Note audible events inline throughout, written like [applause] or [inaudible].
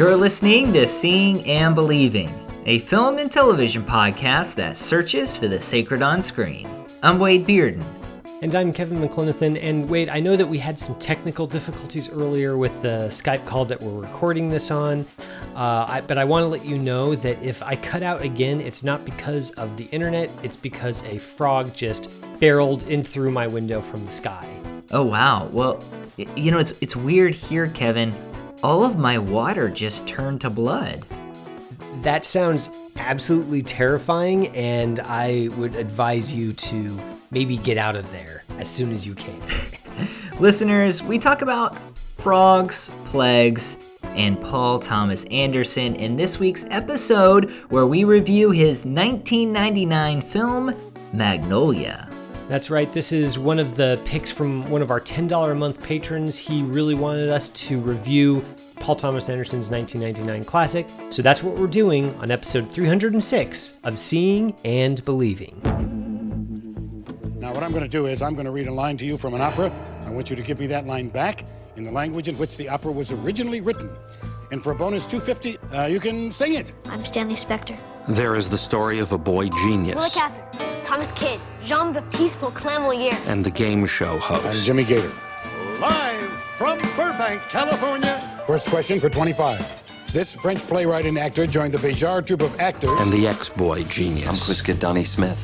You're listening to Seeing and Believing, a film and television podcast that searches for the sacred on screen. I'm Wade Bearden. And I'm Kevin McLenithan. And Wade, I know that we had some technical difficulties earlier with the Skype call that we're recording this on. Uh, I, but I want to let you know that if I cut out again, it's not because of the internet, it's because a frog just barreled in through my window from the sky. Oh, wow. Well, you know, it's, it's weird here, Kevin all of my water just turned to blood. That sounds absolutely terrifying, and I would advise you to maybe get out of there as soon as you can. [laughs] Listeners, we talk about frogs, plagues, and Paul Thomas Anderson in this week's episode where we review his 1999 film, Magnolia. That's right. This is one of the picks from one of our $10 a month patrons. He really wanted us to review Paul Thomas Anderson's 1999 classic. So that's what we're doing on episode 306 of Seeing and Believing. Now, what I'm going to do is I'm going to read a line to you from an opera. I want you to give me that line back in the language in which the opera was originally written. And for a bonus 250, uh, you can sing it. I'm Stanley Spector. There is the story of a boy genius. Willa Cather. Thomas Kidd, Jean Baptiste Clairmoyer, and the game show host. I'm Jimmy Gator. Live from Burbank, California. First question for 25. This French playwright and actor joined the Béjart troupe of actors. And the ex-boy genius. I'm Quiz Kid Donnie Smith.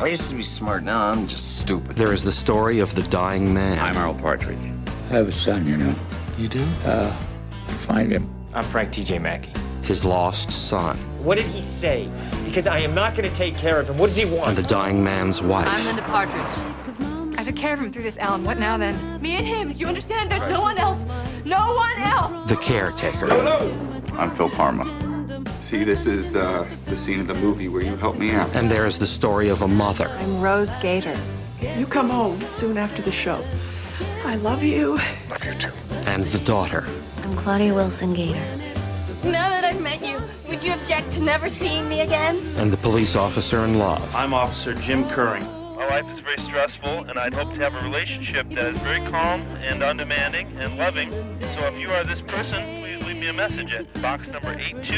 I used to be smart, now I'm just stupid. There is the story of the dying man. I'm Earl Partridge. I have a son, you know. You do? Uh, find him. I'm Frank T.J. Mackey. His lost son. What did he say? Because I am not going to take care of him. What does he want? And the dying man's wife. I'm Linda Partridge. I took care of him through this, Alan. What now then? Me and him. Do you understand? There's no one else. No one else. The caretaker. Hello. I'm Phil Parma. See, this is uh, the scene of the movie where you help me out. And there's the story of a mother. I'm Rose Gator. You come home soon after the show. I love you. Love you too. And the daughter. I'm Claudia Wilson Gator. Now that I've met you, would you object to never seeing me again? And the police officer in love. I'm Officer Jim Kurring. My life is very stressful, and I'd hope to have a relationship that is very calm and undemanding and loving. So if you are this person, please leave me a message at box number 82.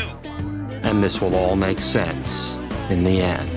And this will all make sense in the end.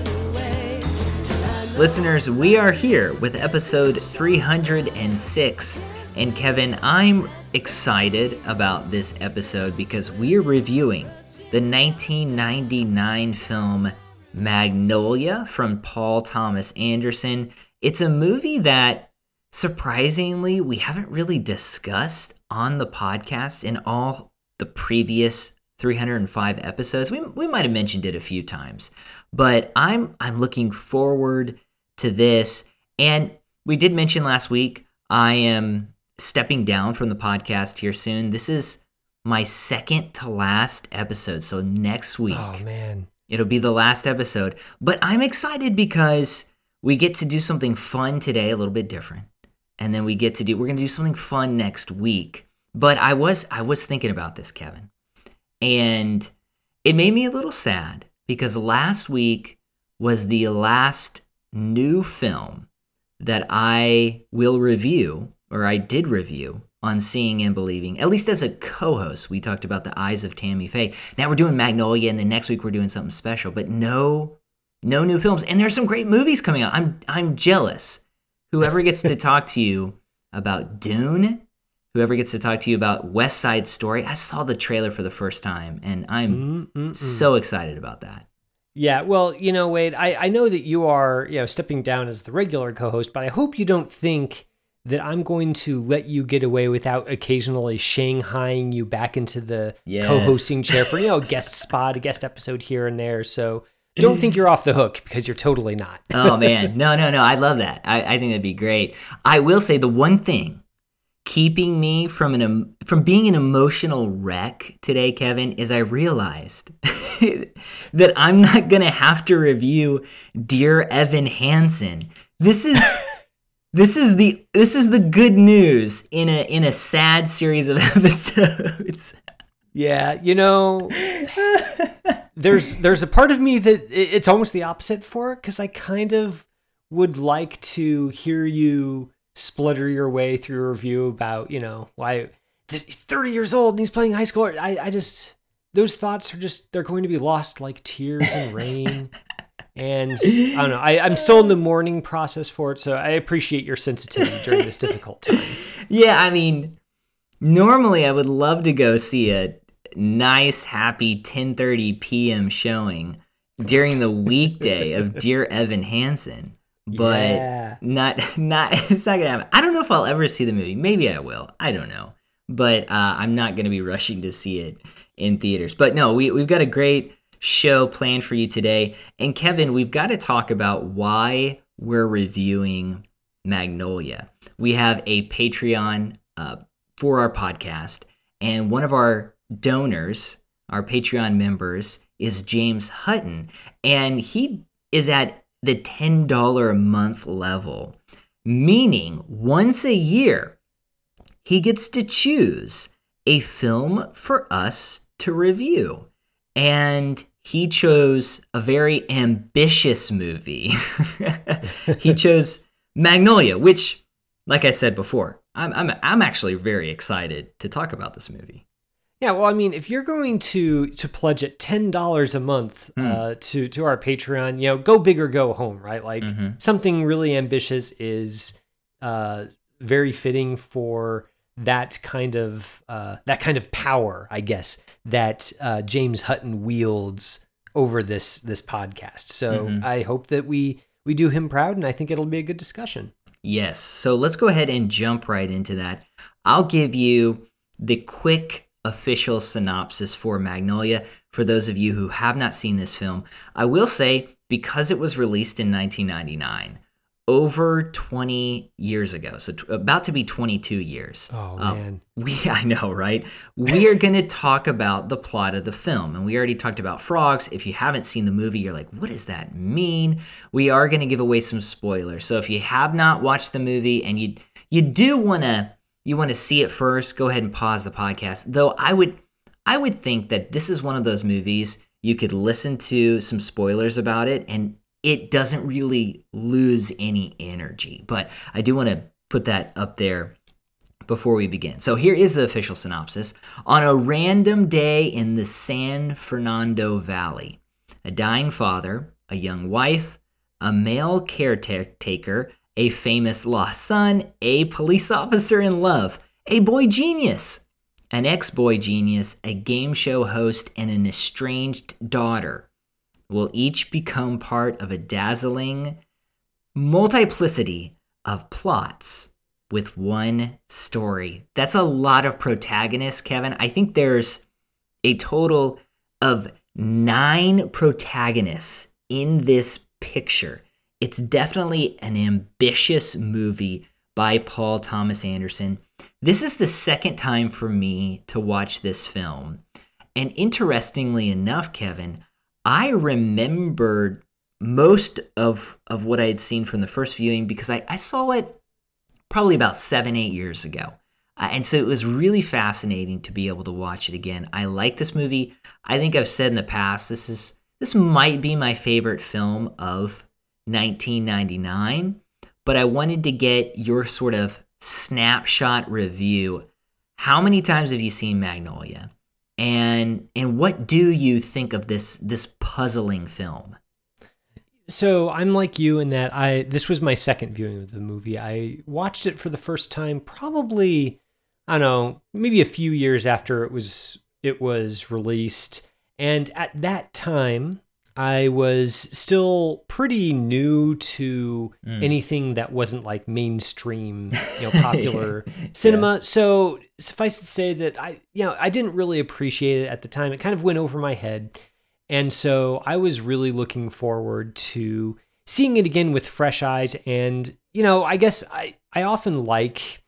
Listeners, we are here with episode 306. And Kevin, I'm excited about this episode because we're reviewing the 1999 film Magnolia from Paul Thomas Anderson. It's a movie that surprisingly we haven't really discussed on the podcast in all the previous 305 episodes. We, we might have mentioned it a few times, but I'm I'm looking forward to this. And we did mention last week I am stepping down from the podcast here soon. This is my second to last episode. So next oh, week, oh man, it'll be the last episode. But I'm excited because we get to do something fun today, a little bit different, and then we get to do we're gonna do something fun next week. But I was I was thinking about this, Kevin, and it made me a little sad because last week was the last new film that I will review or I did review on Seeing and Believing, at least as a co host. We talked about The Eyes of Tammy Faye. Now we're doing Magnolia, and then next week we're doing something special, but no. No new films, and there's some great movies coming out. I'm I'm jealous. Whoever gets to talk to you about Dune, whoever gets to talk to you about West Side Story. I saw the trailer for the first time, and I'm Mm-mm-mm. so excited about that. Yeah, well, you know, Wade, I, I know that you are, you know, stepping down as the regular co-host, but I hope you don't think that I'm going to let you get away without occasionally shanghaiing you back into the yes. co-hosting chair for you know a guest [laughs] spot, a guest episode here and there. So don't think you're off the hook because you're totally not. [laughs] oh man, no, no, no! I love that. I, I think that'd be great. I will say the one thing keeping me from an from being an emotional wreck today, Kevin, is I realized [laughs] that I'm not gonna have to review Dear Evan Hansen. This is this is the this is the good news in a in a sad series of [laughs] episodes. Yeah, you know, there's there's a part of me that it's almost the opposite for it because I kind of would like to hear you splutter your way through a review about you know why he's 30 years old and he's playing high school. I I just those thoughts are just they're going to be lost like tears in rain. [laughs] and I don't know. I, I'm still in the mourning process for it, so I appreciate your sensitivity during this [laughs] difficult time. Yeah, I mean, normally I would love to go see a nice, happy 10:30 p.m. showing during the weekday of [laughs] Dear Evan Hansen, but Yeah. not not [laughs] it's not gonna happen. I don't know if I'll ever see the movie. Maybe I will. I don't know, but uh, I'm not gonna be rushing to see it in theaters. But no, we we've got a great show planned for you today, and Kevin, we've got to talk about why we're reviewing Magnolia. We have a Patreon uh, for our podcast, and one of our donors, our Patreon members, is James Hutton, and he is at the $10 a month level, meaning once a year, he gets to choose a film for us to review. And he chose a very ambitious movie. [laughs] he chose Magnolia, which, like I said before, I'm, I'm, I'm actually very excited to talk about this movie. Yeah, well, I mean, if you're going to to pledge at ten dollars a month Hmm. uh, to to our Patreon, you know, go big or go home, right? Like Mhm. something really ambitious is uh, very fitting for that kind of uh, that kind of power, I guess, that uh, James Hutton wields over this this podcast. So Mhm. I hope that we we do him proud, and I think it'll be a good discussion. Yes. So let's go ahead and jump right into that. I'll give you the quick official synopsis for Magnolia for those of you who have not seen this film. I will say, because it was released in 1999, over 20 years ago, so t- about to be 22 years. Oh uh, man, we [laughs] I know, right? We are going to talk about the plot of the film, and we already talked about frogs. If you haven't seen the movie, you're like, "What does that mean?" We are going to give away some spoilers. So if you have not watched the movie and you you do want to you want to see it first, go ahead and pause the podcast. Though I would I would think that this is one of those movies you could listen to some spoilers about it and it doesn't really lose any energy. But I do want to put that up there before we begin. So here is the official synopsis. On a random day in the San Fernando Valley, a dying father, a young wife, a male caretaker, a famous lost son, a police officer in love, a boy genius, an ex boy genius, a game show host, and an estranged daughter will each become part of a dazzling multiplicity of plots with one story. That's a lot of protagonists, Kevin. I think there's a total of nine protagonists in this picture. It's definitely an ambitious movie by Paul Thomas Anderson. This is the second time for me to watch this film. And interestingly enough, Kevin, I remembered most of, of what I had seen from the first viewing because I, I saw it probably about seven, eight years ago. Uh, and so it was really fascinating to be able to watch it again. I like this movie. I think I've said in the past this is this might be my favorite film of 1999, but I wanted to get your sort of snapshot review. How many times have you seen Magnolia? And and what do you think of this this puzzling film? So I'm like you in that I this was my second viewing of the movie. I watched it for the first time probably I don't know, maybe a few years after it was it was released. And at that time, I was still pretty new to Mm. anything that wasn't like mainstream, you know, [laughs] popular cinema. So suffice to say that I, you know, I didn't really appreciate it at the time. It kind of went over my head. And so I was really looking forward to seeing it again with fresh eyes. And, you know, I guess I, I often like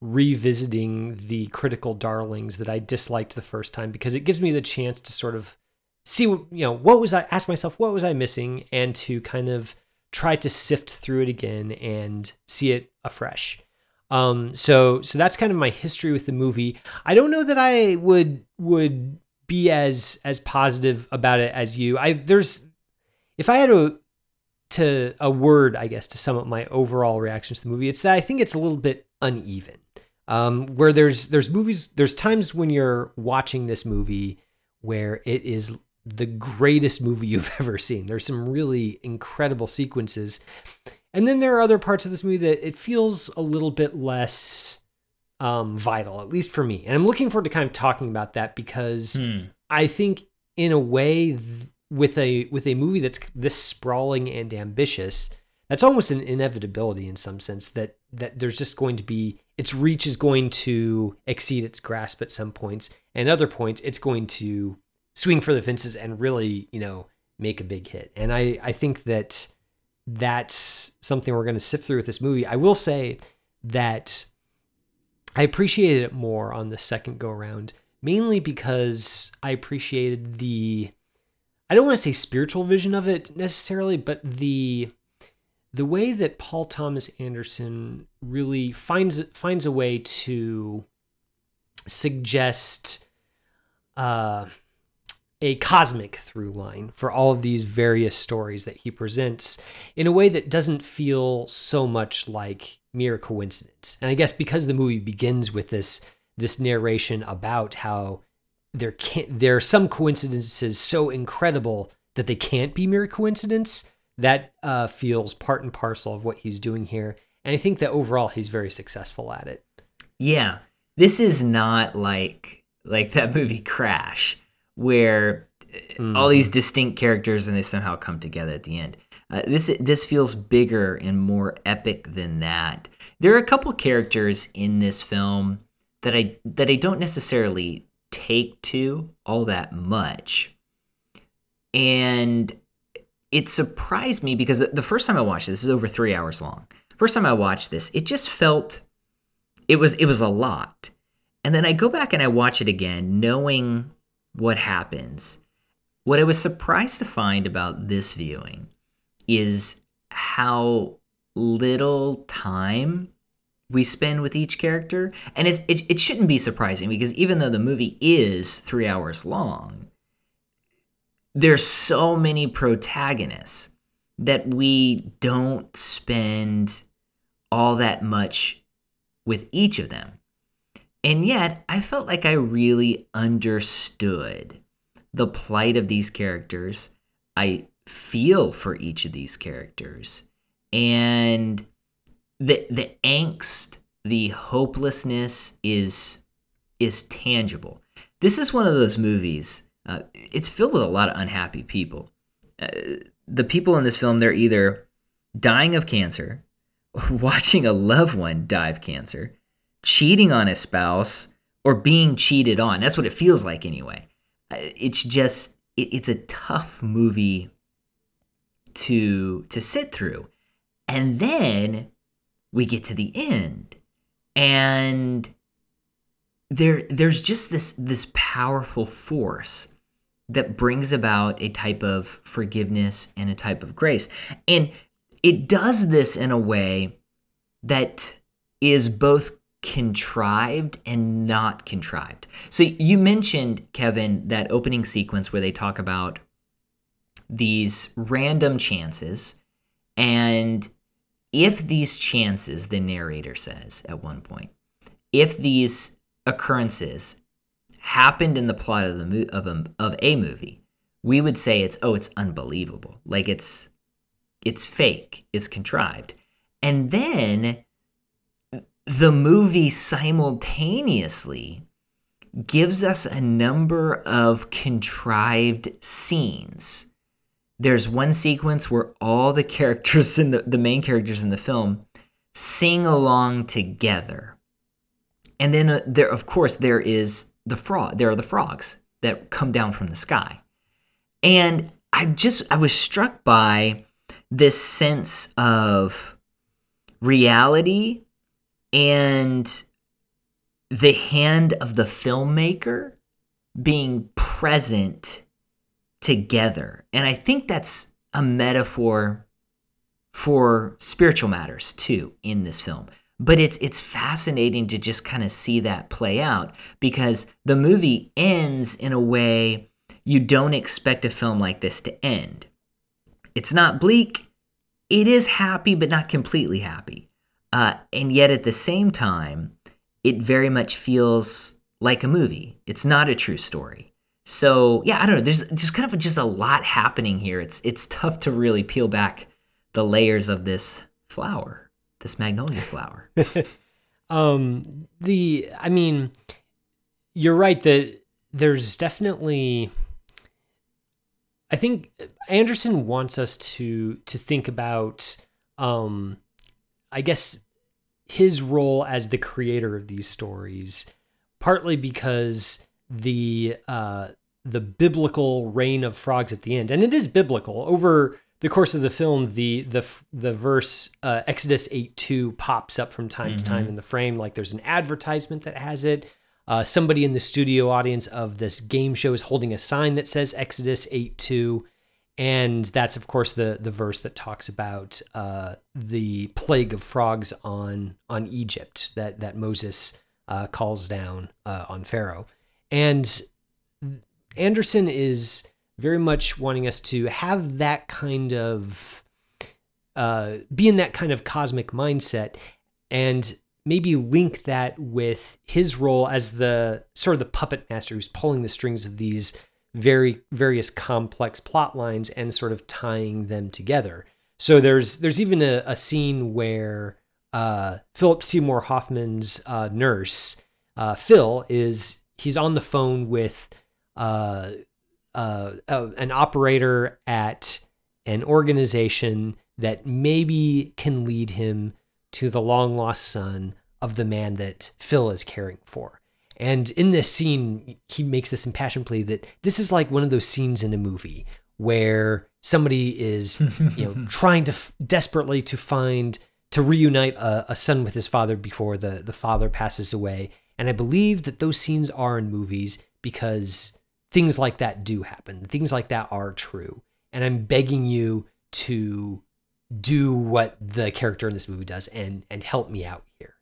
revisiting the critical darlings that I disliked the first time because it gives me the chance to sort of see you know what was I ask myself what was I missing and to kind of try to sift through it again and see it afresh. Um, so so that's kind of my history with the movie. I don't know that I would would be as as positive about it as you. I there's if I had to to a word, I guess, to sum up my overall reactions to the movie, it's that I think it's a little bit uneven. Um, where there's there's movies, there's times when you're watching this movie where it is the greatest movie [laughs] you've ever seen. There's some really incredible sequences. And then there are other parts of this movie that it feels a little bit less um, vital, at least for me. And I'm looking forward to kind of talking about that because Hmm. I think, in a way, th- with a with a movie that's this sprawling and ambitious, that's almost an inevitability in some sense that that there's just going to be its reach is going to exceed its grasp at some points, and other points it's going to swing for the fences and really, you know, make a big hit. And I I think that that's something we're going to sift through with this movie. I will say that I appreciated it more on the second go around, mainly because I appreciated the I don't want to say spiritual vision of it necessarily, but the the way that Paul Thomas Anderson really finds finds a way to suggest uh, a cosmic through line for all of these various stories that he presents in a way that doesn't feel so much like mere coincidence. And I guess because the movie begins with this this narration about how there can't there are some coincidences so incredible that they can't be mere coincidence that uh, feels part and parcel of what he's doing here. And i think that overall he's very successful at it. Yeah, this is not like like that movie Crash, where uh, all these distinct characters and they somehow come together at the end. Uh, this this feels bigger and more epic than that. There are a couple characters in this film that I that I don't necessarily take to all that much, and it surprised me because the, the first time I watched this, this is over three hours long. First time I watched this, it just felt it was it was a lot. And then I go back and I watch it again, knowing what happens. What I was surprised to find about this viewing is how little time we spend with each character. And it, it shouldn't be surprising because even though the movie is three hours long, there's so many protagonists that we don't spend all that much with each of them. And yet, I felt like I really understood the plight of these characters. I feel for each of these characters. And the the angst, the hopelessness is is tangible. This is one of those movies. Uh, it's filled with a lot of unhappy people. Uh, the people in this film, they're either dying of cancer, [laughs] watching a loved one die of cancer, cheating on a spouse, or being cheated on. That's what it feels like, anyway. Uh, It's just, it, it's a tough movie to to sit through, and then we get to the end, and there there's just this this powerful force that brings about a type of forgiveness and a type of grace. And it does this in a way that is both contrived and not contrived. So you mentioned, Kevin, that opening sequence where they talk about these random chances. And if these chances, the narrator says at one point, if these occurrences happened in the plot of the mo- of a, of a movie, we would say it's oh it's unbelievable, like it's it's fake, it's contrived. And then the movie simultaneously gives us a number of contrived scenes. There's one sequence where all the characters in the, the main characters in the film sing along together. And then uh, there of course there is the frog there are the frogs that come down from the sky. And I just I was struck by this sense of reality and the hand of the filmmaker being present together. And I think that's a metaphor for spiritual matters too in this film. But it's it's fascinating to just kind of see that play out because the movie ends in a way you don't expect a film like this to end. It's not bleak. It is happy, but not completely happy. Uh, and yet at the same time, it very much feels like a movie. It's not a true story. So yeah, I don't know. There's just kind of just a lot happening here. It's it's tough to really peel back the layers of this flower, this magnolia flower. [laughs] um, the I mean, you're right that there's definitely. I think Anderson wants us to to think about, um, I guess, his role as the creator of these stories, partly because the uh, the biblical reign of frogs at the end, and it is biblical over the course of the film. The the the verse uh, Exodus eight two pops up from time mm-hmm. to time mm-hmm. in the frame, like there's an advertisement that has it. Uh, somebody in the studio audience of this game show is holding a sign that says Exodus eight two, and that's of course the the verse that talks about uh, the plague of frogs on on Egypt that that Moses uh, calls down uh, on Pharaoh. And Anderson is very much wanting us to have that kind of uh, be in that kind of cosmic mindset and maybe link that with his role as the sort of the puppet master who's pulling the strings of these very various complex plot lines and sort of tying them together. So there's there's even a, a scene where uh, Philip Seymour Hoffman's uh, nurse uh, Phil is he's on the phone with uh, uh, an operator at an organization that maybe can lead him to the long lost son of the man that Phil is caring for. And in this scene, he makes this impassioned plea that this is like one of those scenes in a movie where somebody is, you know, [laughs] trying to f- desperately to find to reunite a, a, son with his father before the the father passes away. And I believe that those scenes are in movies because things like that do happen. Things like that are true. And I'm begging you to do what the character in this movie does and and help me out here.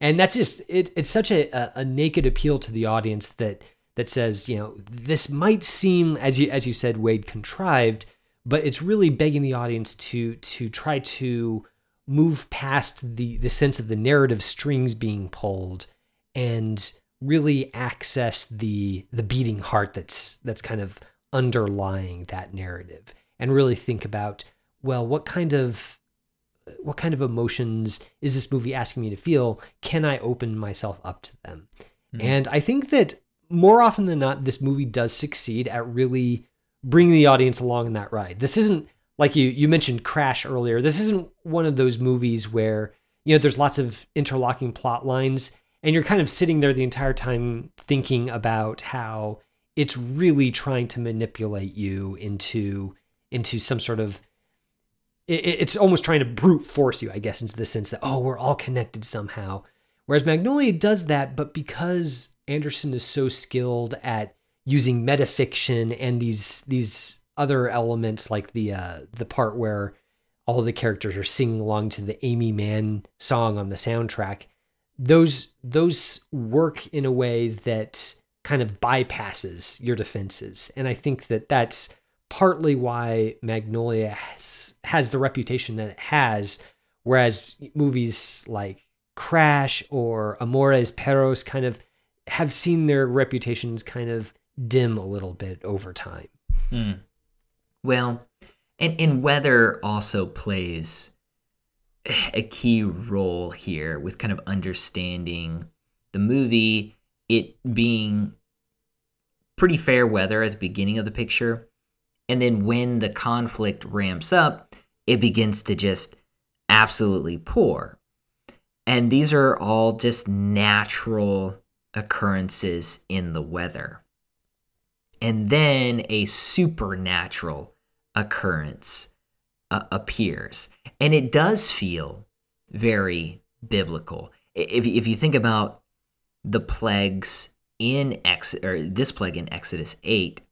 And that's just it, it's such a, a naked appeal to the audience that that says, you know, this might seem as you as you said, Wade contrived, but it's really begging the audience to to try to move past the the sense of the narrative strings being pulled and really access the the beating heart that's that's kind of underlying that narrative and really think about well what kind of what kind of emotions is this movie asking me to feel? Can i open myself up to them? Mm-hmm. and i think that more often than not this movie does succeed at really bringing the audience along in that ride. This isn't like you you mentioned crash earlier. This isn't one of those movies where you know there's lots of interlocking plot lines and you're kind of sitting there the entire time thinking about how it's really trying to manipulate you into into some sort of it, it's almost trying to brute force you i guess into the sense that oh we're all connected somehow. Whereas magnolia does that but because anderson is so skilled at using metafiction and these these other elements like the uh the part where all the characters are singing along to the Aimee Mann song on the soundtrack those those work in a way that kind of bypasses your defenses. And i think that that's partly why magnolia has, has the reputation that it has whereas movies like crash or amores perros kind of have seen their reputations kind of dim a little bit over time mm. well and, and weather also plays a key role here with kind of understanding the movie, it being pretty fair weather at the beginning of the picture. And then when the conflict ramps up, it begins to just absolutely pour. And these are all just natural occurrences in the weather. And then a supernatural occurrence uh, appears. And it does feel very biblical. If, if you think about the plagues in Ex or this plague in Exodus 8,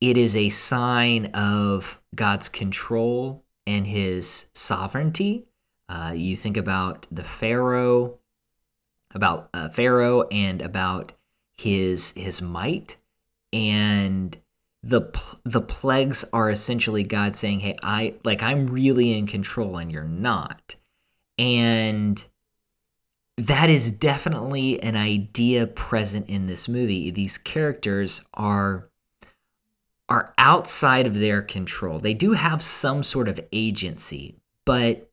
it is a sign of God's control and his sovereignty. Uh, you think about the Pharaoh, about uh, Pharaoh, and about his his might, and the the plagues are essentially God saying, "Hey, I like I'm really in control, and you're not," and that is definitely an idea present in this movie. These characters are are outside of their control. They do have some sort of agency, but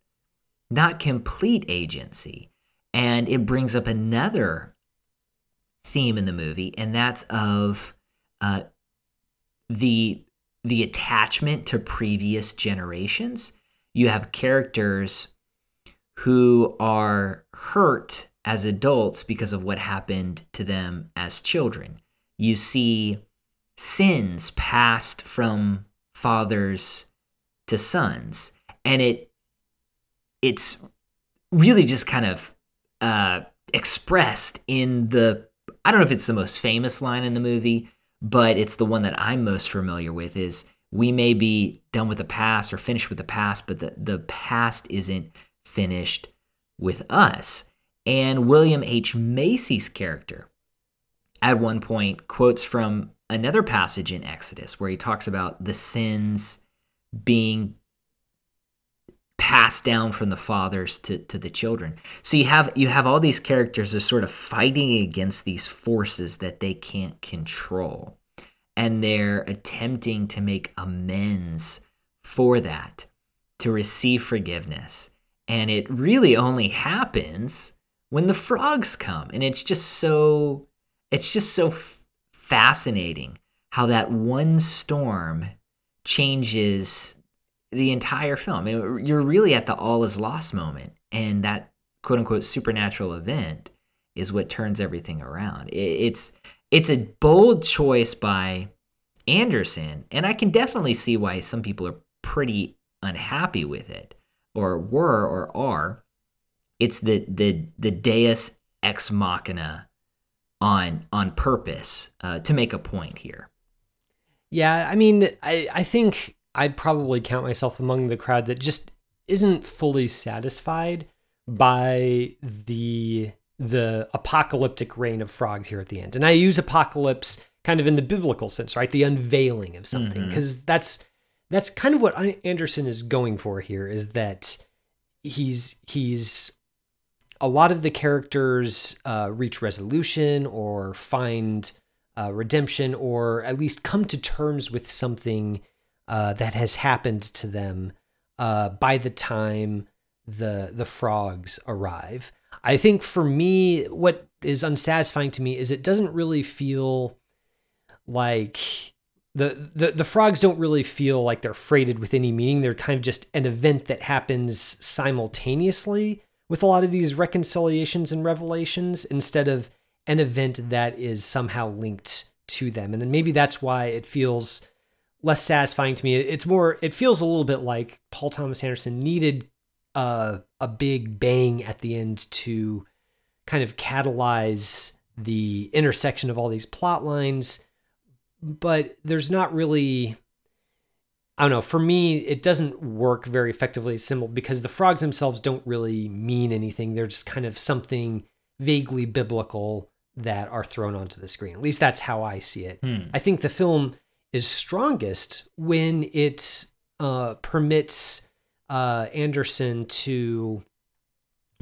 not complete agency. And it brings up another theme in the movie, and that's of uh, the the attachment to previous generations. You have characters who are hurt as adults because of what happened to them as children. You see sins passed from fathers to sons. And it it's really just kind of uh, expressed in the i don't know if it's the most famous line in the movie but it's the one that i'm most familiar with is we may be done with the past or finished with the past but the, the past isn't finished with us. And william h. Macy's character at one point quotes from another passage in Exodus where he talks about the sins being passed down from the fathers to, to the children. So you have you have all these characters are sort of fighting against these forces that they can't control. And they're attempting to make amends for that, to receive forgiveness. And it really only happens when the frogs come. And it's just so it's just so fascinating how that one storm changes the entire film. You're really at the all is lost moment, and that quote unquote supernatural event is what turns everything around. It's it's a bold choice by Anderson, and I can definitely see why some people are pretty unhappy with it, or were, or are. It's the the the Deus ex machina on on purpose uh, to make a point here. Yeah, I mean, I I think I'd probably count myself among the crowd that just isn't fully satisfied by the the apocalyptic reign of frogs here at the end. And I use apocalypse kind of in the biblical sense, right? The unveiling of something because mm-hmm. that's that's kind of what Anderson is going for here is that he's he's a lot of the characters uh, reach resolution or find uh, redemption or at least come to terms with something uh, that has happened to them uh, by the time the the frogs arrive. I think for me, what is unsatisfying to me is it doesn't really feel like the, the the frogs don't really feel like they're freighted with any meaning. They're kind of just an event that happens simultaneously with a lot of these reconciliations and revelations instead of an event that is somehow linked to them. And maybe that's why it feels less satisfying to me. It's more, it feels a little bit like Paul Thomas Anderson needed a, a big bang at the end to kind of catalyze the intersection of all these plot lines. But there's not really I don't know. For me, it doesn't work very effectively as symbol because the frogs themselves don't really mean anything. They're just kind of something vaguely biblical that are thrown onto the screen. At least that's how I see it. Hmm. I think the film is strongest when it uh, permits uh, Anderson to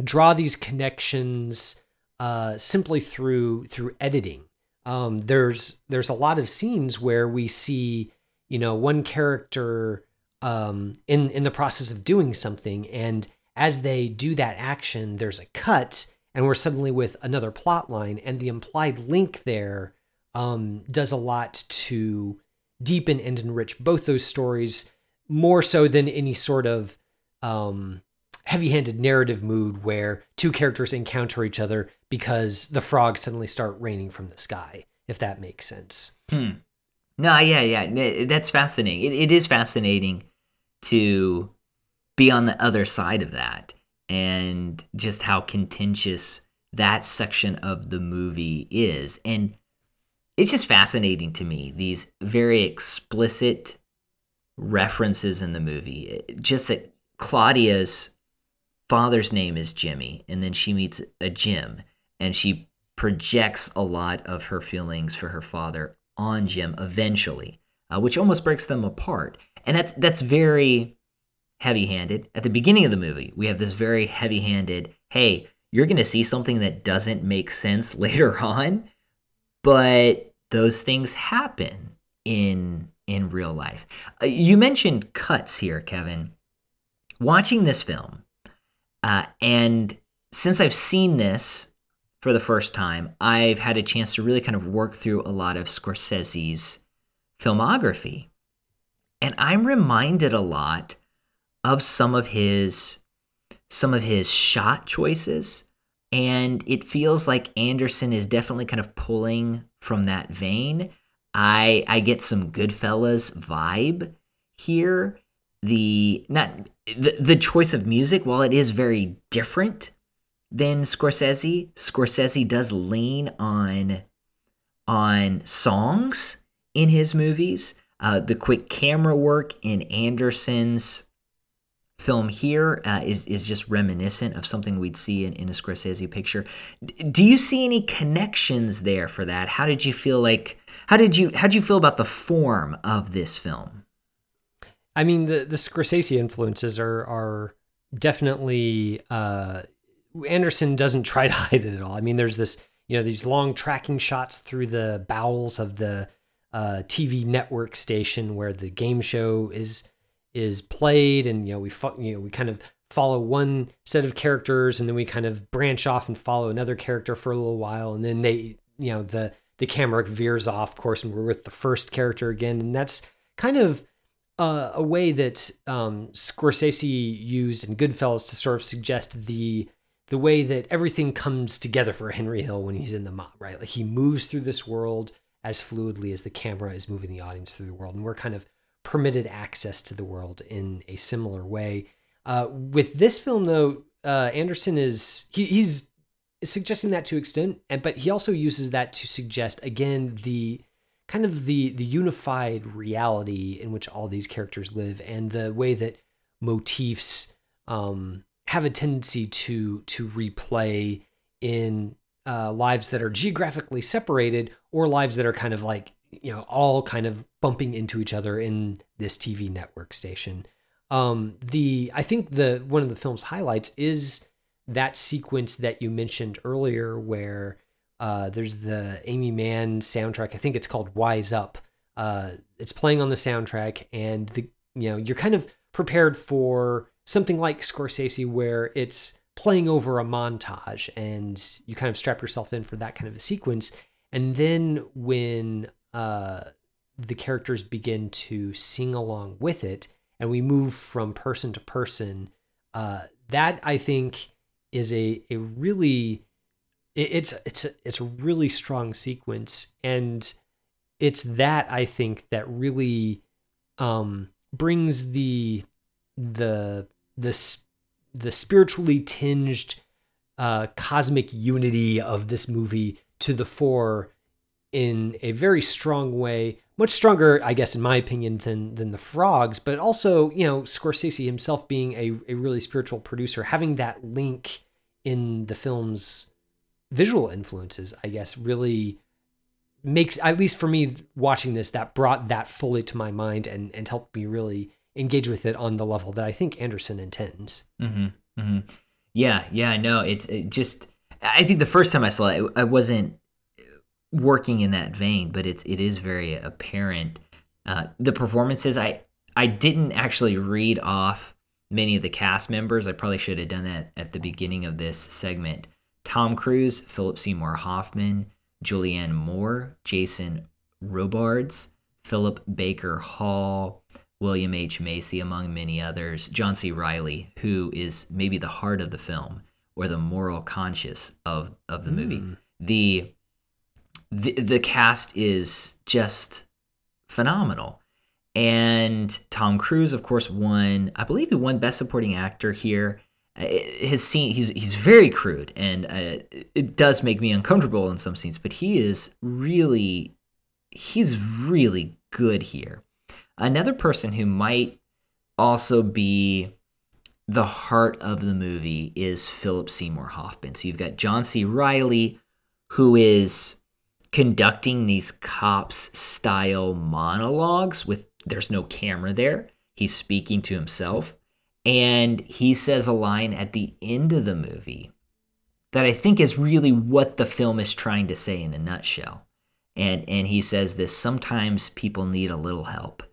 draw these connections uh, simply through through editing. Um, there's there's a lot of scenes where we see you know one character um, in in the process of doing something, and as they do that action, there's a cut, and we're suddenly with another plot line, and the implied link there um, does a lot to deepen and enrich both those stories more so than any sort of um, heavy-handed narrative mood where two characters encounter each other because the frogs suddenly start raining from the sky if that makes sense. Hmm. No, yeah, yeah, that's fascinating. It, it is fascinating to be on the other side of that and just how contentious that section of the movie is. And it's just fascinating to me these very explicit references in the movie. Just that Claudia's father's name is Jimmy, and then she meets a Jim, and she projects a lot of her feelings for her father on Jim eventually, uh, which almost breaks them apart. And that's that's very heavy-handed. At the beginning of the movie, we have this very heavy-handed, "Hey, you're going to see something that doesn't make sense [laughs] later on." But those things happen in in real life. Uh, you mentioned cuts here, Kevin. Watching this film, uh, and since I've seen this for the first time, I've had a chance to really kind of work through a lot of Scorsese's filmography. And I'm reminded a lot of some of his some of his shot choices and it feels like Anderson is definitely kind of pulling from that vein. I I get some Goodfellas vibe here. The not the, the choice of music, while it is very different than Scorsese. Scorsese does lean on on songs in his movies. Uh, the quick camera work in Anderson's film here uh, is is just reminiscent of something we'd see in, in a Scorsese picture. D- do you see any connections there for that? How did you feel like? How did you how did you feel about the form of this film? I mean, the the Scorsese influences are are definitely uh, Anderson doesn't try to [laughs] hide it at all. I mean, there's this, you know, these long tracking shots through the bowels of the uh, TV network station where the game show is is played, and you know, we you know we kind of follow one set of characters, and then we kind of branch off and follow another character for a little while, and then they, you know, the the camera veers off, of course, and we're with the first character again, and that's kind of uh, a way that um, Scorsese used in Goodfellas to sort of suggest the the way that everything comes together for Henry Hill when he's in the mob, right? Like he moves through this world as fluidly as the camera is moving the audience through the world, and we're kind of permitted access to the world in a similar way. Uh, with this film, though, uh, Anderson is he, he's suggesting that to extent, and but he also uses that to suggest again the kind of the the unified reality in which all these characters live, and the way that motifs um, have a tendency to to replay in uh, lives that are geographically separated or lives that are kind of like you know all kind of bumping into each other in this TV network station. Um, the I think the one of the film's highlights is that sequence that you mentioned earlier, where uh, there's the Aimee Mann soundtrack. I think it's called Wise Up. Uh, it's playing on the soundtrack, and the you know you're kind of prepared for something like Scorsese, where it's playing over a montage, and you kind of strap yourself in for that kind of a sequence. And then when uh, the characters begin to sing along with it, and we move from person to person. Uh, that I think is a a really it's it's a, it's a really strong sequence, and it's that I think that really um, brings the the the the spiritually tinged uh, cosmic unity of this movie to the fore in a very strong way, much stronger, I guess, in my opinion, than than the Frogs. But also, you know, Scorsese himself being a, a really spiritual producer, having that link in the film's visual influences, I guess, really makes at least for me watching this that brought that fully to my mind and and helped me really engage with it on the level that I think Anderson intends. Mm-hmm. Mm-hmm. Yeah, yeah, no, it's it just. I think the first time I saw it, I wasn't working in that vein, but it's it is very apparent. Uh, the performances, I I didn't actually read off many of the cast members. I probably should have done that at the beginning of this segment. Tom Cruise, Philip Seymour Hoffman, Julianne Moore, Jason Robards, Philip Baker Hall, William H. Macy, among many others. John C. Reilly, who is maybe the heart of the film or the moral conscience of, of the movie. Mm. The the, the cast is just phenomenal. And Tom Cruise, of course, won. I believe he won Best Supporting Actor here. Uh, his scene, he's he's very crude, and uh, it does make me uncomfortable in some scenes. But he is really he's really good here. Another person who might also be the heart of the movie is Philip Seymour Hoffman. So you've got John C. Reilly, who is conducting these cops style monologues with there's no camera there. He's speaking to himself. And he says a line at the end of the movie that I think is really what the film is trying to say in a nutshell. And and he says this sometimes people need a little help.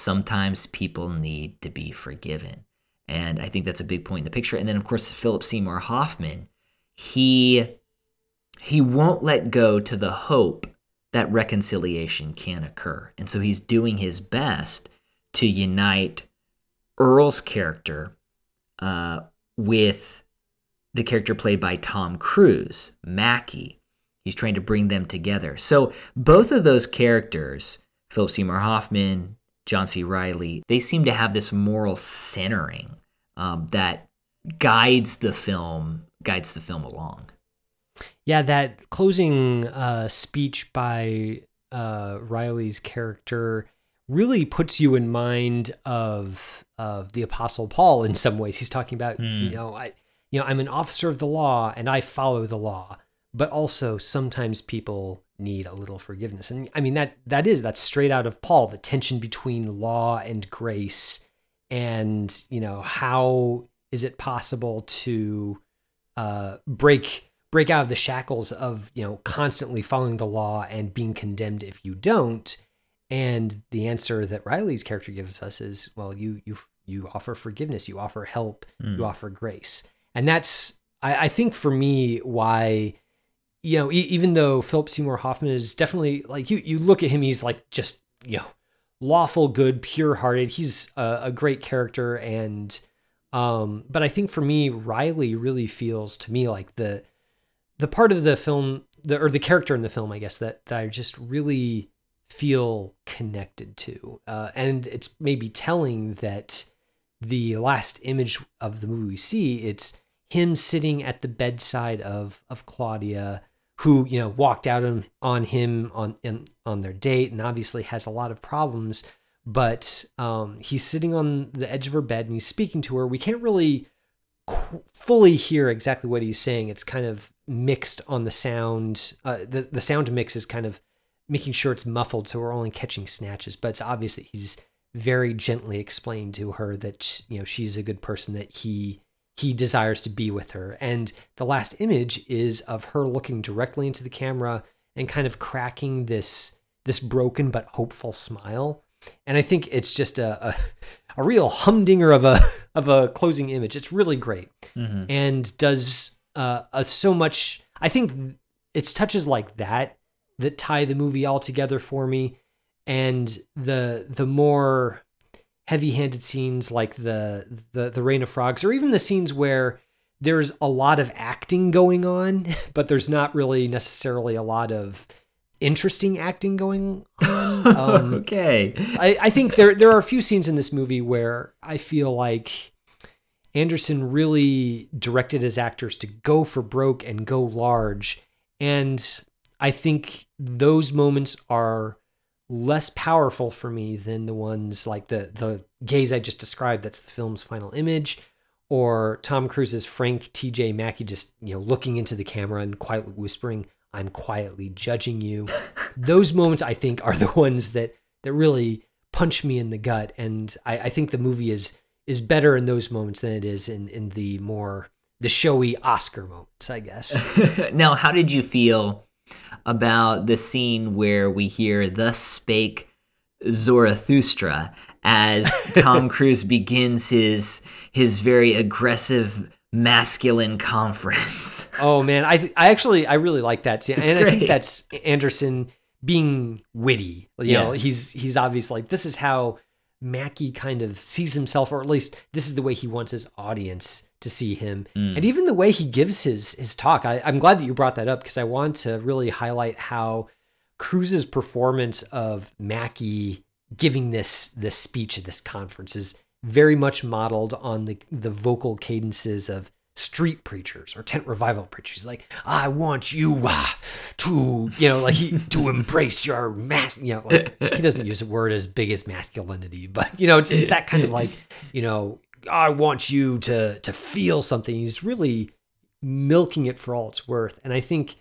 Sometimes people need to be forgiven. And I think that's a big point in the picture. And then of course Philip Seymour Hoffman, he he won't let go to the hope that reconciliation can occur. And so he's doing his best to unite Earl's character uh, with the character played by Tom Cruise, Mackey. He's trying to bring them together. So both of those characters, Philip Seymour Hoffman, John C. Reilly, they seem to have this moral centering um, that guides the film, guides the film along. Yeah, that closing uh, speech by uh, Reilly's character really puts you in mind of of the Apostle Paul in some ways. He's talking about mm. you know I you know I'm an officer of the law and I follow the law, but also sometimes people need a little forgiveness. And I mean that that is that's straight out of Paul, the tension between law and grace, and you know how is it possible to uh, break break out of the shackles of you know constantly following the law and being condemned if you don't and the answer that reilly's character gives us is well you you you offer forgiveness you offer help mm. you offer grace and that's I, I, think for me why you know e- even though philip seymour hoffman is definitely like you you look at him he's like just you know lawful good pure hearted he's a, a great character and um but i think for me reilly really feels to me like the the part of the film the or the character in the film i guess that, that i just really feel connected to. Uh, and it's maybe telling that the last image of the movie we see it's him sitting at the bedside of of claudia who you know walked out on, on him on in, on their date and obviously has a lot of problems but um, he's sitting on the edge of her bed and he's speaking to her we can't really fully hear exactly what he's saying. It's kind of mixed on the sound. Uh, the the sound mix is kind of making sure it's muffled, so we're only catching snatches. But it's obvious that he's very gently explained to her that you know she's a good person, that he he desires to be with her. And the last image is of her looking directly into the camera and kind of cracking this this broken but hopeful smile. And I think it's just a, a a real humdinger of a [laughs] of a closing image. It's really great mm-hmm. and does uh, a, so much. I think it's touches like that that tie the movie all together for me, and the the more heavy-handed scenes like the the the Rain of Frogs, or even the scenes where there's a lot of acting going on, [laughs] but there's not really necessarily a lot of interesting acting going on. [laughs] Um, okay. I, I think there there are a few scenes in this movie where I feel like Anderson really directed his actors to go for broke and go large. And I think those moments are less powerful for me than the ones like the the gaze I just described that's the film's final image or Tom Cruise's Frank TJ Mackey just, you know, looking into the camera and quietly whispering, I'm quietly judging you. [laughs] Those moments I think are the ones that that really punch me in the gut. And I, I think the movie is is better in those moments than it is in in the more the showy Oscar moments, I guess. [laughs] now, how did you feel about the scene where we hear "Thus spake Zarathustra" as Tom [laughs] Cruise begins his his very aggressive masculine conference. [laughs] oh man, I I actually I really like that scene, and great. I think that's Anderson being witty. You yeah. know, he's he's obviously like this is how Mackey kind of sees himself, or at least this is the way he wants his audience to see him, mm. and even the way he gives his his talk. I, I'm glad that you brought that up because I want to really highlight how Cruise's performance of Mackey giving this this speech at this conference is very much modeled on the the vocal cadences of street preachers or tent revival preachers. Like, I want you uh, to, you know, like he, to [laughs] embrace your mass. You know, like, he doesn't use a word as big as masculinity, but you know, it's, it's that kind of like, you know, I want you to to feel something. He's really milking it for all it's worth, and I think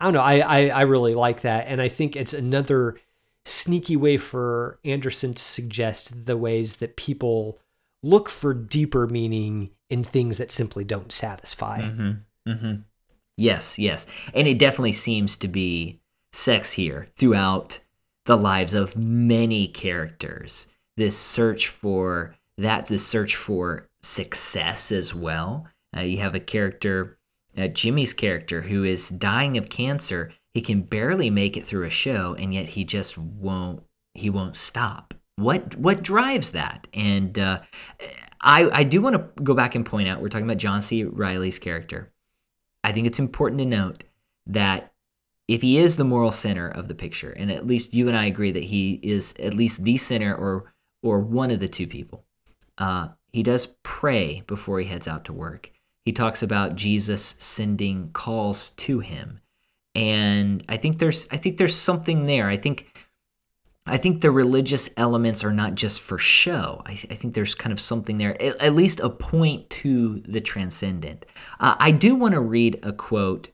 I don't know. I I, I really like that, and I think it's another sneaky way for Anderson to suggest the ways that people look for deeper meaning in things that simply don't satisfy. Mm-hmm. Mm-hmm. Yes, yes. And it definitely seems to be sex here throughout the lives of many characters. This search for that, this search for success as well. Uh, you have a character, uh, Jimmy's character, who is dying of cancer. He can barely make it through a show, and yet he just won't. He won't stop what what drives that? And uh, i i do want to go back and point out we're talking about john c. Reilly's character. I think it's important to note that if he is the moral center of the picture and at least you and i agree that he is at least the center or or one of the two people uh, he does pray before he heads out to work. He talks about jesus sending calls to him. And i think there's i think there's something there. I think I think the religious elements are not just for show. I, I think there's kind of something there, at, at, least a point to the transcendent. Uh, I do want to read a quote.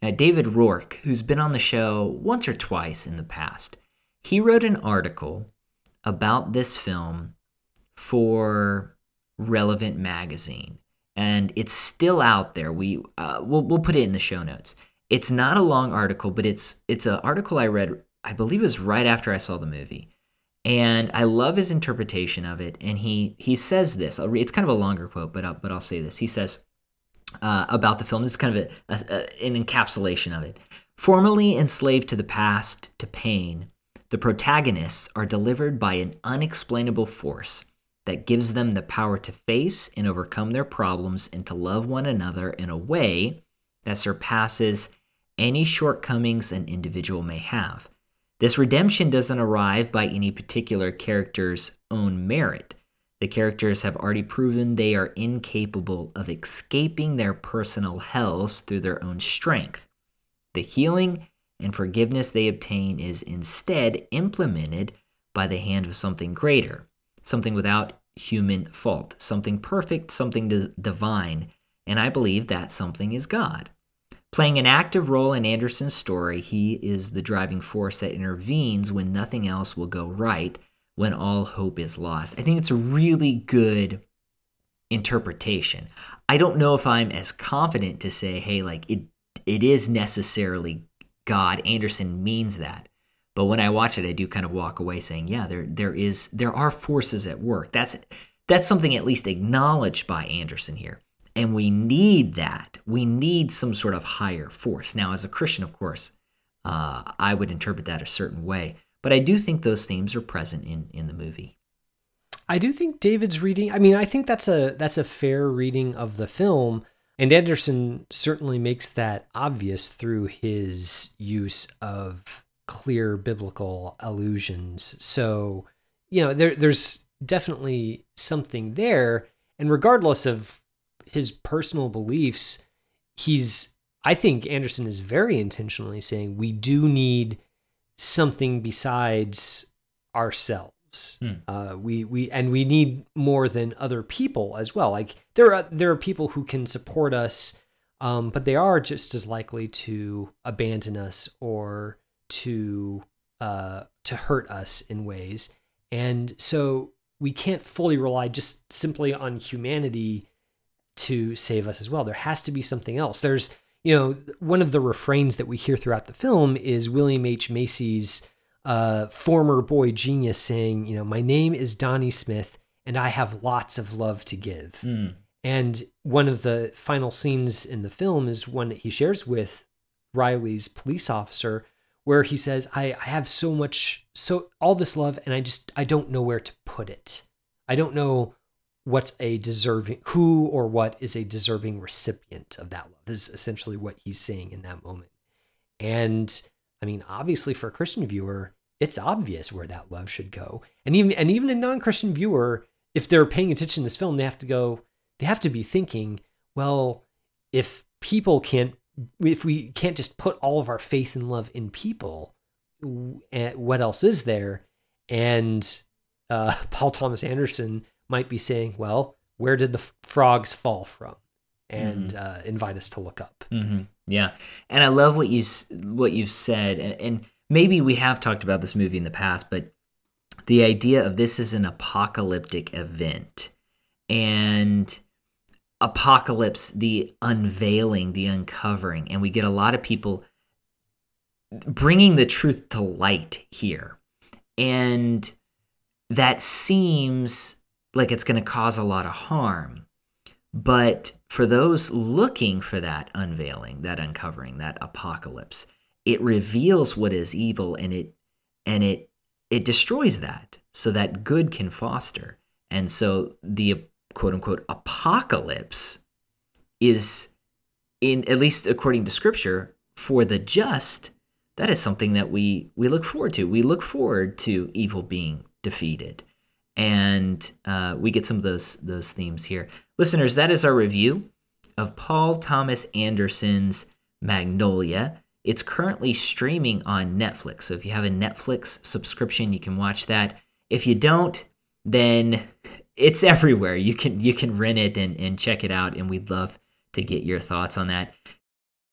Uh, David Rourke, who's been on the show once or twice in the past, he wrote an article about this film for Relevant Magazine, and it's still out there. We uh, we'll we'll put it in the show notes. It's not a long article, but it's it's an article I read I believe it was right after I saw the movie. And I love his interpretation of it. And he he says this. It's kind of a longer quote, but I'll, but I'll say this. He says uh, about the film. it's kind of a, a, an encapsulation of it. Formerly enslaved to the past, to pain, the protagonists are delivered by an unexplainable force that gives them the power to face and overcome their problems and to love one another in a way that surpasses any shortcomings an individual may have. This redemption doesn't arrive by any particular character's own merit. The characters have already proven they are incapable of escaping their personal hells through their own strength. The healing and forgiveness they obtain is instead implemented by the hand of something greater, something without human fault, something perfect, something divine, and I believe that something is God. Playing an active role in Anderson's story, he is the driving force that intervenes when nothing else will go right, when all hope is lost. I think it's a really good interpretation. I don't know if I'm as confident to say, hey, like it it is necessarily God. Anderson means that. But when I watch it, I do kind of walk away saying, yeah, there there is there are forces at work. That's that's something at least acknowledged by Anderson here. And we need that. We need some sort of higher force. Now, as a Christian, of course, uh, I would interpret that a certain way. But I do think those themes are present in, in the movie. I do think David's reading. I mean, I think that's a that's a fair reading of the film, and Anderson certainly makes that obvious through his use of clear biblical allusions. So, you know, there there's definitely something there, and regardless of his personal beliefs, he's I think Anderson is very intentionally saying we do need something besides ourselves. Hmm. Uh, we we and we need more than other people as well. Like there are there are people who can support us, um, but they are just as likely to abandon us or to uh, to hurt us in ways. And so we can't fully rely just simply on humanity to save us as well. There has to be something else. There's, you know, one of the refrains that we hear throughout the film is William H. Macy's uh, former boy genius saying, you know, my name is Donnie Smith and I have lots of love to give. Mm. And one of the final scenes in the film is one that he shares with Reilly's police officer, where he says, I, I have so much, so all this love, and I just, I don't know where to put it. I don't know what's a deserving who or what is a deserving recipient of that love is essentially what he's saying in that moment and i mean obviously for a christian viewer it's obvious where that love should go and even and even a non-christian viewer if they're paying attention to this film they have to go they have to be thinking well if people can't if we can't just put all of our faith and love in people, eh, what else is there? And uh, [laughs] Paul Thomas Anderson might be saying, well, where did the frogs fall from? And mm-hmm. uh, invite us to look up. Mm-hmm. Yeah, and I love what you what you've said, and, and maybe we have talked about this movie in the past, but the idea of this is an apocalyptic event, and apocalypse, the unveiling, the uncovering, and we get a lot of people bringing the truth to light here. And that seems like it's going to cause a lot of harm. But for those looking for that unveiling, that uncovering, that apocalypse, it reveals what is evil and it and it it destroys that so that good can foster. And so the quote unquote apocalypse is in at least according to scripture for the just that is something that we we look forward to we look forward to evil being defeated and uh, we get some of those those themes here listeners that is our review of paul thomas anderson's magnolia it's currently streaming on netflix so if you have a netflix subscription you can watch that if you don't then it's [laughs] everywhere. You can you can rent it and, and check it out, and we'd love to get your thoughts on that.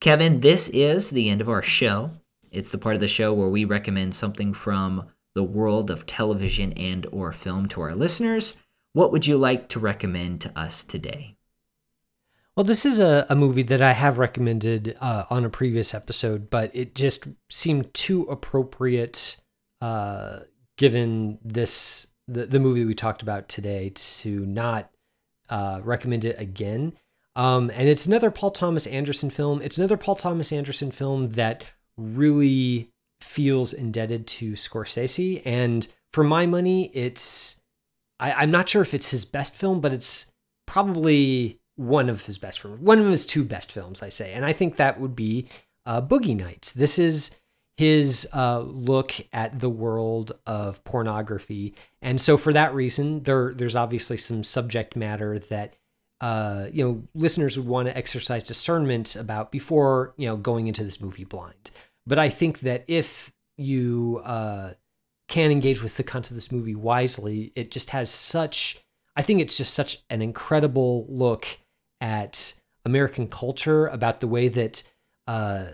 Kevin, this is the end of our show. It's the part of the show where we recommend something from the world of television and or film to our listeners. What would you like to recommend to us today? Well, this is a, a movie that I have recommended uh, on a previous episode, but it just seemed too appropriate uh, given this the, the movie we talked about today to not uh, recommend it again. Um, and it's another Paul Thomas Anderson film. It's another Paul Thomas Anderson film that really feels indebted to Scorsese. And for my money, it's I, am not sure if it's his best film, but it's probably one of his best films, one of his two best films, I say. And I think that would be uh, Boogie Nights. This is his uh, look at the world of pornography, and so for that reason, there there's obviously some subject matter that uh, you know, listeners would want to exercise discernment about before, you know, going into this movie blind. But I think that if you uh, can engage with the content of this movie wisely, it just has such, I think it's just such an incredible look at American culture about the way that uh,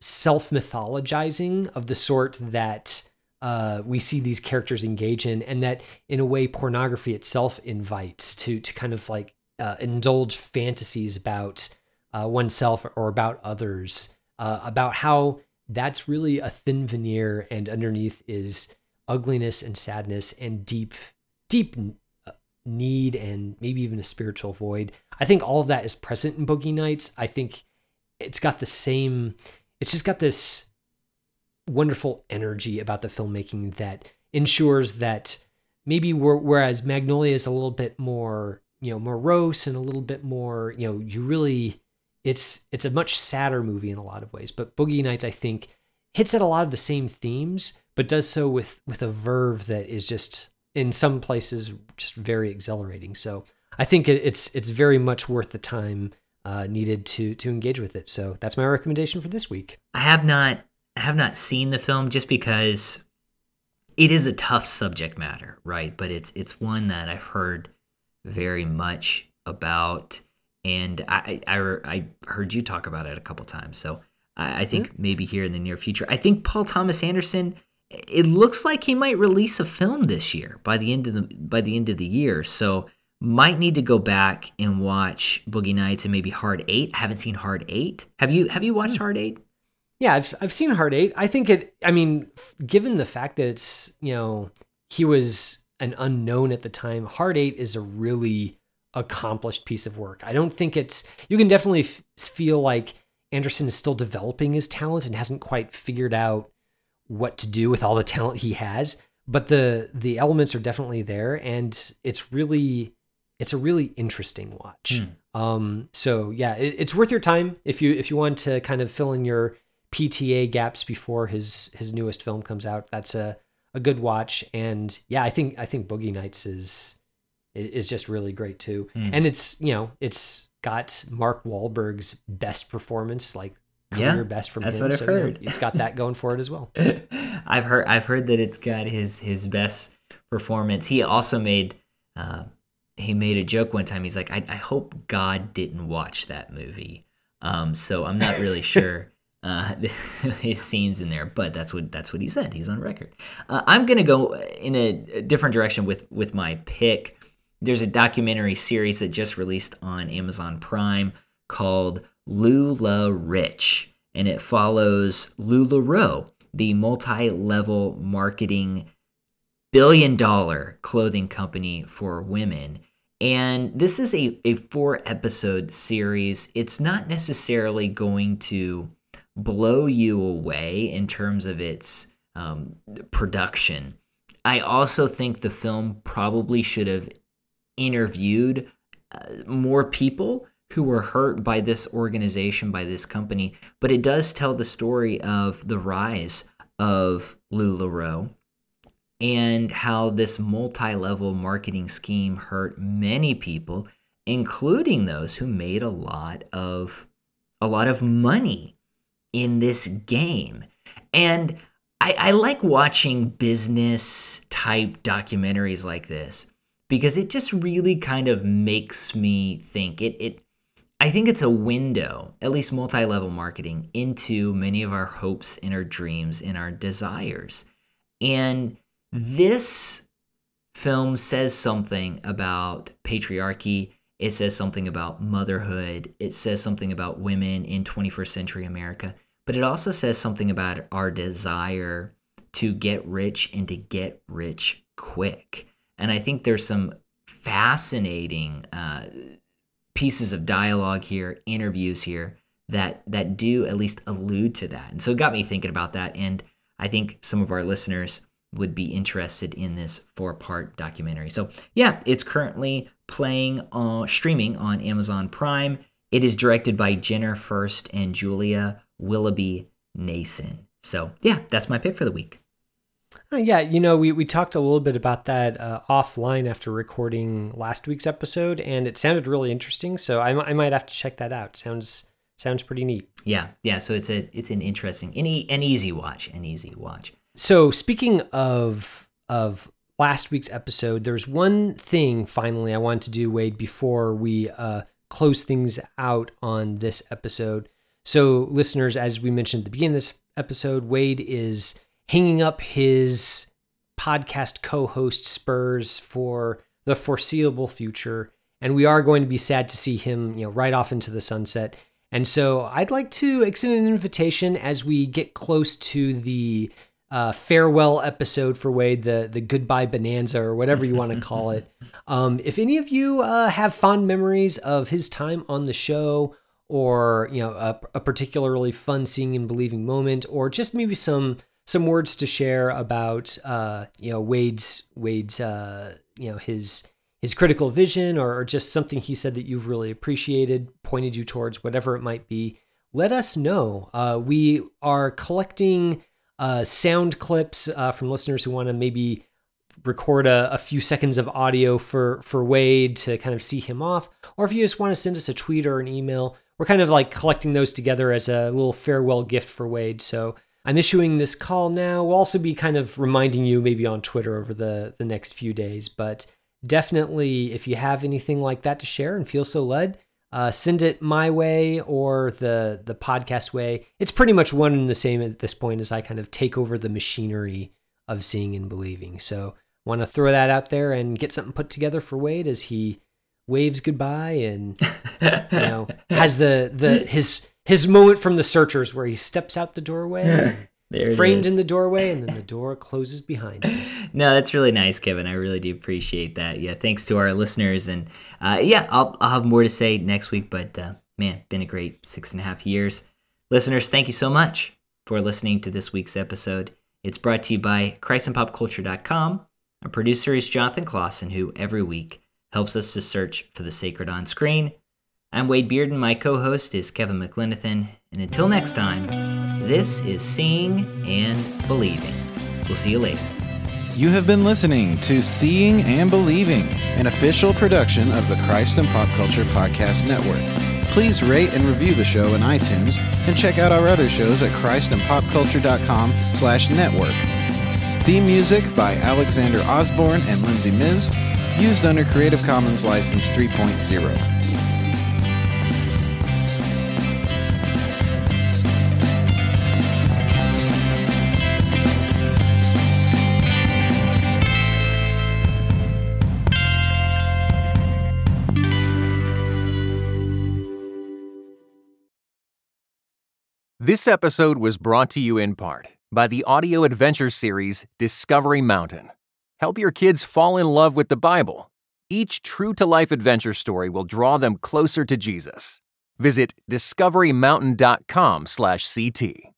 self mythologizing of the sort that uh, we see these characters engage in, and that in a way pornography itself invites to to kind of like uh, indulge fantasies about uh, oneself or about others, uh, about how that's really a thin veneer, and underneath is ugliness and sadness and deep, deep uh, need and maybe even a spiritual void. I think all of that is present in Boogie Nights. I think it's got the same. It's just got this wonderful energy about the filmmaking that ensures that maybe whereas Magnolia is a little bit more you know morose and a little bit more you know you really it's it's a much sadder movie in a lot of ways but boogie nights i think hits at a lot of the same themes but does so with with a verve that is just in some places just very exhilarating. So i think it, it's it's very much worth the time uh, needed to to engage with it. So that's my recommendation for this week. I have not I have not seen the film just because it is a tough subject matter right? But it's it's one that i've heard very much about. And I, I, I heard you talk about it a couple times. So I, I think mm-hmm. maybe here in the near future. I think Paul Thomas Anderson, it looks like he might release a film this year by the end of the by the end of the year. So might need to go back and watch Boogie Nights and maybe Hard Eight. I haven't seen Hard Eight. Have you have you watched mm-hmm. Hard Eight? Yeah, I've I've seen Hard Eight. I think it. I mean, given the fact that it's you know he was an unknown at the time. Hard Eight is a really accomplished piece of work. I don't think it's you can definitely f- feel like Anderson is still developing his talent and hasn't quite figured out what to do with all the talent he has, but the the elements are definitely there and it's really it's a really interesting watch. Mm. Um so yeah, it, it's worth your time if you if you want to kind of fill in your PTA gaps before his his newest film comes out. That's a a good watch and yeah, I think I think Boogie Nights is is just really great too. Mm. And it's, you know, it's got Mark Wahlberg's best performance, like Yeah, career best from that's him. what I've so, you know, it's got that going for it as well. [laughs] I've heard I've heard that it's got his his best performance. He also made uh, he made a joke one time. He's like, I, I hope God didn't watch that movie. Um, so I'm not really [laughs] sure uh, [laughs] his scenes in there, but that's what that's what he said. He's on record. Uh, I'm gonna go in a, a different direction with with my pick. There's a documentary series that just released on Amazon Prime called LuLaRich, and it follows LuLaRoe, the multi-level marketing billion dollar clothing company for women. And this is a, a four episode series. It's not necessarily going to blow you away in terms of its um, production. I also think the film probably should have interviewed uh, more people who were hurt by this organization, by this company, but it does tell the story of the rise of LuLaRoe and how this multi-level marketing scheme hurt many people including those who made a lot of a lot of money in this game and I, I like watching business type documentaries like this because it just really kind of makes me think it it I think it's a window, at least multi-level marketing, into many of our hopes and our dreams and our desires. And this film says something about patriarchy. It says something about motherhood. It says something about women in 21st century America. But it also says something about our desire to get rich and to get rich quick. And I think there's some fascinating uh, pieces of dialogue here, interviews here that that do at least allude to that. And so it got me thinking about that. And I think some of our listeners would be interested in this four-part documentary. So yeah, it's currently playing on streaming on Amazon Prime. It is directed by Jenner Furst and Julia Willoughby Nason. So yeah, that's my pick for the week. Uh, yeah, you know, we, we talked a little bit about that uh, offline after recording last week's episode, and it sounded really interesting. So I, I might have to check that out. Sounds sounds pretty neat. Yeah, yeah. So it's a it's an interesting, an, e- an easy watch, an easy watch. So speaking of of last week's episode, there's one thing finally I wanted to do, Wade, before we uh, close things out on this episode. So listeners, as we mentioned at the beginning of this episode, Wade is hanging up his podcast co-host spurs for the foreseeable future and we are going to be sad to see him you know right off into the sunset. And so i'd like to extend an invitation as we get close to the uh, farewell episode for wade the the goodbye bonanza or whatever you want to call it. [laughs] Um, if any of you uh, have fond memories of his time on the show or you know a, a particularly fun seeing and believing moment or just maybe some some words to share about uh, you know Wade's Wade's uh, you know his his critical vision or, or just something he said that you've really appreciated, pointed you towards, whatever it might be. Let us know. Uh, we are collecting uh, sound clips uh, from listeners who want to maybe record a, a, few seconds of audio for for Wade to kind of see him off, or if you just want to send us a tweet or an email, we're kind of like collecting those together as a little farewell gift for Wade. So I'm issuing this call now. We'll also be kind of reminding you maybe on Twitter over the, the next few days. But definitely, if you have anything like that to share and feel so led, uh, send it my way or the the podcast way. It's pretty much one and the same at this point as I kind of take over the machinery of seeing and believing. So want to throw that out there and get something put together for Wade as he waves goodbye and you know [laughs] has the the his his moment from the searchers where he steps out the doorway [laughs] framed in the doorway, and then the [laughs] door closes behind him. No, that's really nice, Kevin. I really do appreciate that. Yeah, thanks to our listeners, and uh, yeah, I'll I'll have more to say next week. But uh, man, been a great six and a half years. Listeners, thank you so much for listening to this week's episode. It's brought to you by ChristandPopCulture.com. Our producer is Jonathan Clausen, who every week helps us to search for the sacred on screen. I'm Wade Bearden. My co-host is Kevin McLenithan, and until next time, this is Seeing and Believing. We'll see you later. You have been listening to Seeing and Believing, an official production of the Christ and Pop Culture Podcast Network. Please rate and review the show in iTunes and check out our other shows at christandpopculture.com slash network. Theme music by Alexander Osborne and Lindsay Miz, used under Creative Commons License 3.0. This episode was brought to you in part by the audio adventure series Discovery Mountain. Help your kids fall in love with the Bible. Each true to life adventure story will draw them closer to Jesus. Visit discoverymountain.com/ct.